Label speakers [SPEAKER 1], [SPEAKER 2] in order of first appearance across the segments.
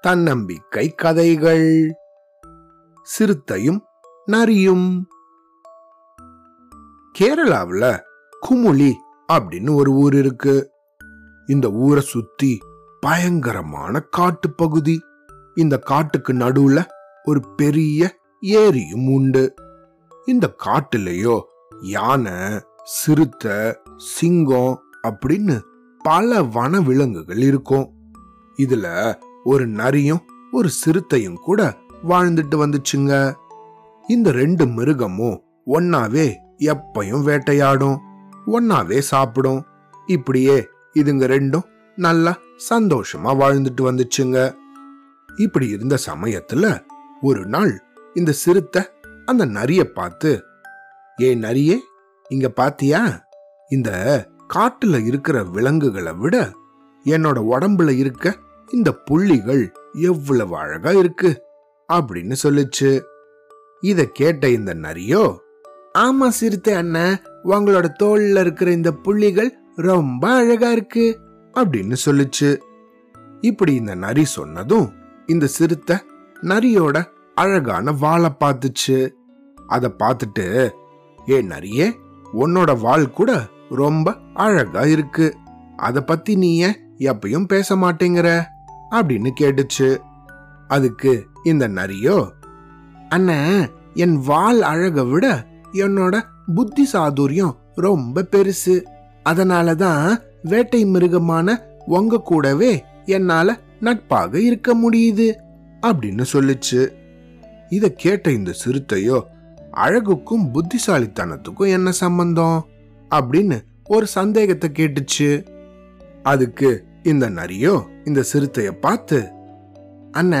[SPEAKER 1] தன்னம்பிக்கை கதைகள். சிறுத்தையும் நரியும். கேரளாவுல குமுளி அப்படின்னு ஒரு ஊர் இருக்கு. இந்த ஊரை சுத்தி பயங்கரமான காட்டு பகுதி. இந்த காட்டுக்கு நடுவுல ஒரு பெரிய ஏரியும் உண்டு. இந்த காட்டுலயோ யானை சிறுத்தை சிங்கம் அப்படின்னு பல வன விலங்குகள் இருக்கும். இதுல ஒரு நரியும் ஒரு சிறுத்தையும் கூட வாழ்ந்துட்டு வந்துச்சுங்க. இந்த ரெண்டு மிருகமும் ஒன்னாவே எப்பையும் வேட்டையாடும் ஒன்னாவே சாப்பிடும். இப்படியே இதுங்க ரெண்டும் நல்லா சந்தோஷமா வாழ்ந்துட்டு வந்துச்சுங்க. இப்படி இருந்த சமயத்துல ஒரு நாள் இந்த சிறுத்தை அந்த நரிய பார்த்து ஏ நரியே இங்க பாத்தியா? இந்த காட்டுல இருக்கிற விலங்குகளை விட என்னோட உடம்புல இருக்க இந்த புள்ளிகள் எவ்வளவு அழகா இருக்கு அப்படின்னு சொல்லுச்சு. இத கேட்ட இந்த நரியோ ஆமா சிறுத்தை அண்ணன் உங்களோட தோல்ல இருக்கிற இந்த புள்ளிகள் ரொம்ப அழகா இருக்கு அப்படின்னு சொல்லுச்சு. இப்படி இந்த நரி சொன்னதும் இந்த சிறுத்தை நரியோட அழகான வாழை பார்த்துச்சு. அதை பார்த்துட்டு ஏ நரியே உன்னோட வால் கூட ரொம்ப அழகா இருக்கு. அத பத்தி நீ ஏன் எப்பயும் பேச மாட்டேங்கிற? அப்படின்னு கேட்டுச்சு. அதுக்கு இந்த நரியோ? அண்ணன் என் வால் அழக விட என்னோட புத்தி சாதுரியம் ரொம்ப பெருசு. அதனாலதான் வேட்டை மிருகமான உங்க கூடவே என்னால நட்பாக இருக்க முடியுது அப்படின்னு சொல்லுச்சு. இத கேட்ட இந்த சிறுத்தையோ அழகுக்கும் புத்திசாலித்தனத்துக்கும் என்ன சம்பந்தம்? அப்படின்னு ஒரு சந்தேகத்தை கேட்டுச்சு. அதுக்கு இந்த நரியோ இந்த சிறுத்தைய பார்த்து அண்ண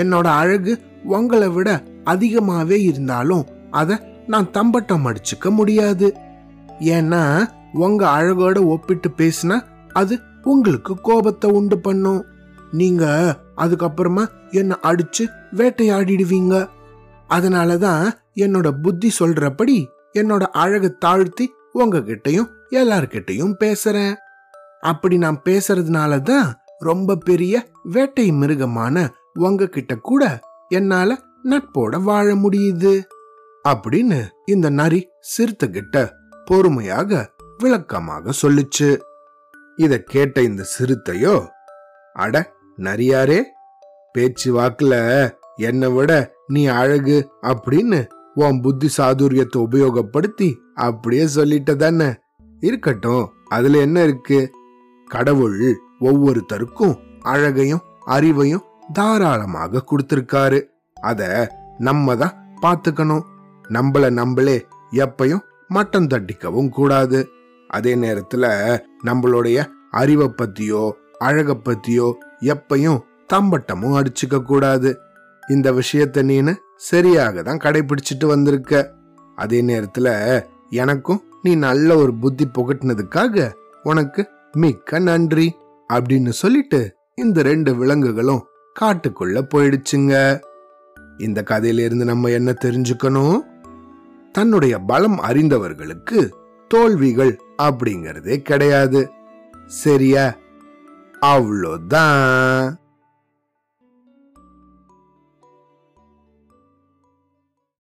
[SPEAKER 1] என்னோட அழகு உங்களை விட அதிகமாவே இருந்தாலும் அத நான் தம்பட்டம் அடிச்சுக்க முடியாது. ஏன்னா உங்க அழகோட ஒப்பிட்டு பேசினா அது உங்களுக்கு கோபத்தை உண்டு பண்ணும். நீங்க அதுக்கப்புறமா என்ன அடிச்சு வேட்டையாடிடுவீங்க. அதனாலதான் என்னோட புத்தி சொல்றபடி என்னோட அழகை தாழ்த்தி உங்ககிட்டயும் எல்லார்கிட்டயும் பேசுறேன். அப்படி நான் பேசுறதுனால தான் ரொம்ப பெரிய வேட்டை மிருகமான உங்ககிட்ட கூட என்னால நட்போட வாழ முடியுது. அப்படின்னு இந்த நரி சிறுத்தை கிட்ட பொறுமையாக விளக்கமாக சொல்லுச்சு. இத கேட்ட இந்த சிறுத்தையோ அட நரியாரே பேச்சு வாக்குல என்னை விட நீ அழகு அப்படின்னு உன் புத்தி சாதுரியத்தை உபயோகப்படுத்தி அப்படியே சொல்லிட்ட தானே இருக்கட்டும் அதுல என்ன இருக்கு? கடவுள் ஒவ்வொருத்தருக்கும் அழகையும் அறிவையும் தாராளமாக கொடுத்திருக்காரு. அத நம்ம தான் பாத்துக்கணும் நம்மள நம்மளே எப்பையும் மட்டம் தட்டிக்கவும் கூடாது. அதே நேரத்துல நம்மளுடைய அறிவை பத்தியோ அழக பத்தியோ எப்பயும் தம்பட்டமும் அடிச்சுக்க கூடாது. இந்த விஷயத்த நீனு சரியாக தான் கடைபிடிச்சிட்டு வந்திருக்க. அதே நேரத்துல எனக்கும் நீ நல்ல ஒரு புத்தி புகட்டினதுக்காக உனக்கு மிக்க நன்றி அப்படின்னு சொல்லிட்டு இந்த ரெண்டு விலங்குகளும் காட்டுக்குள்ள போயிடுச்சுங்க. இந்த கதையிலிருந்து நம்ம என்ன தெரிஞ்சுக்கணும்? தன்னுடைய பலம் அறிந்தவர்களுக்கு தோல்விகள் அப்படிங்கறதே கிடையாது. சரியா? அவ்வளோதான்.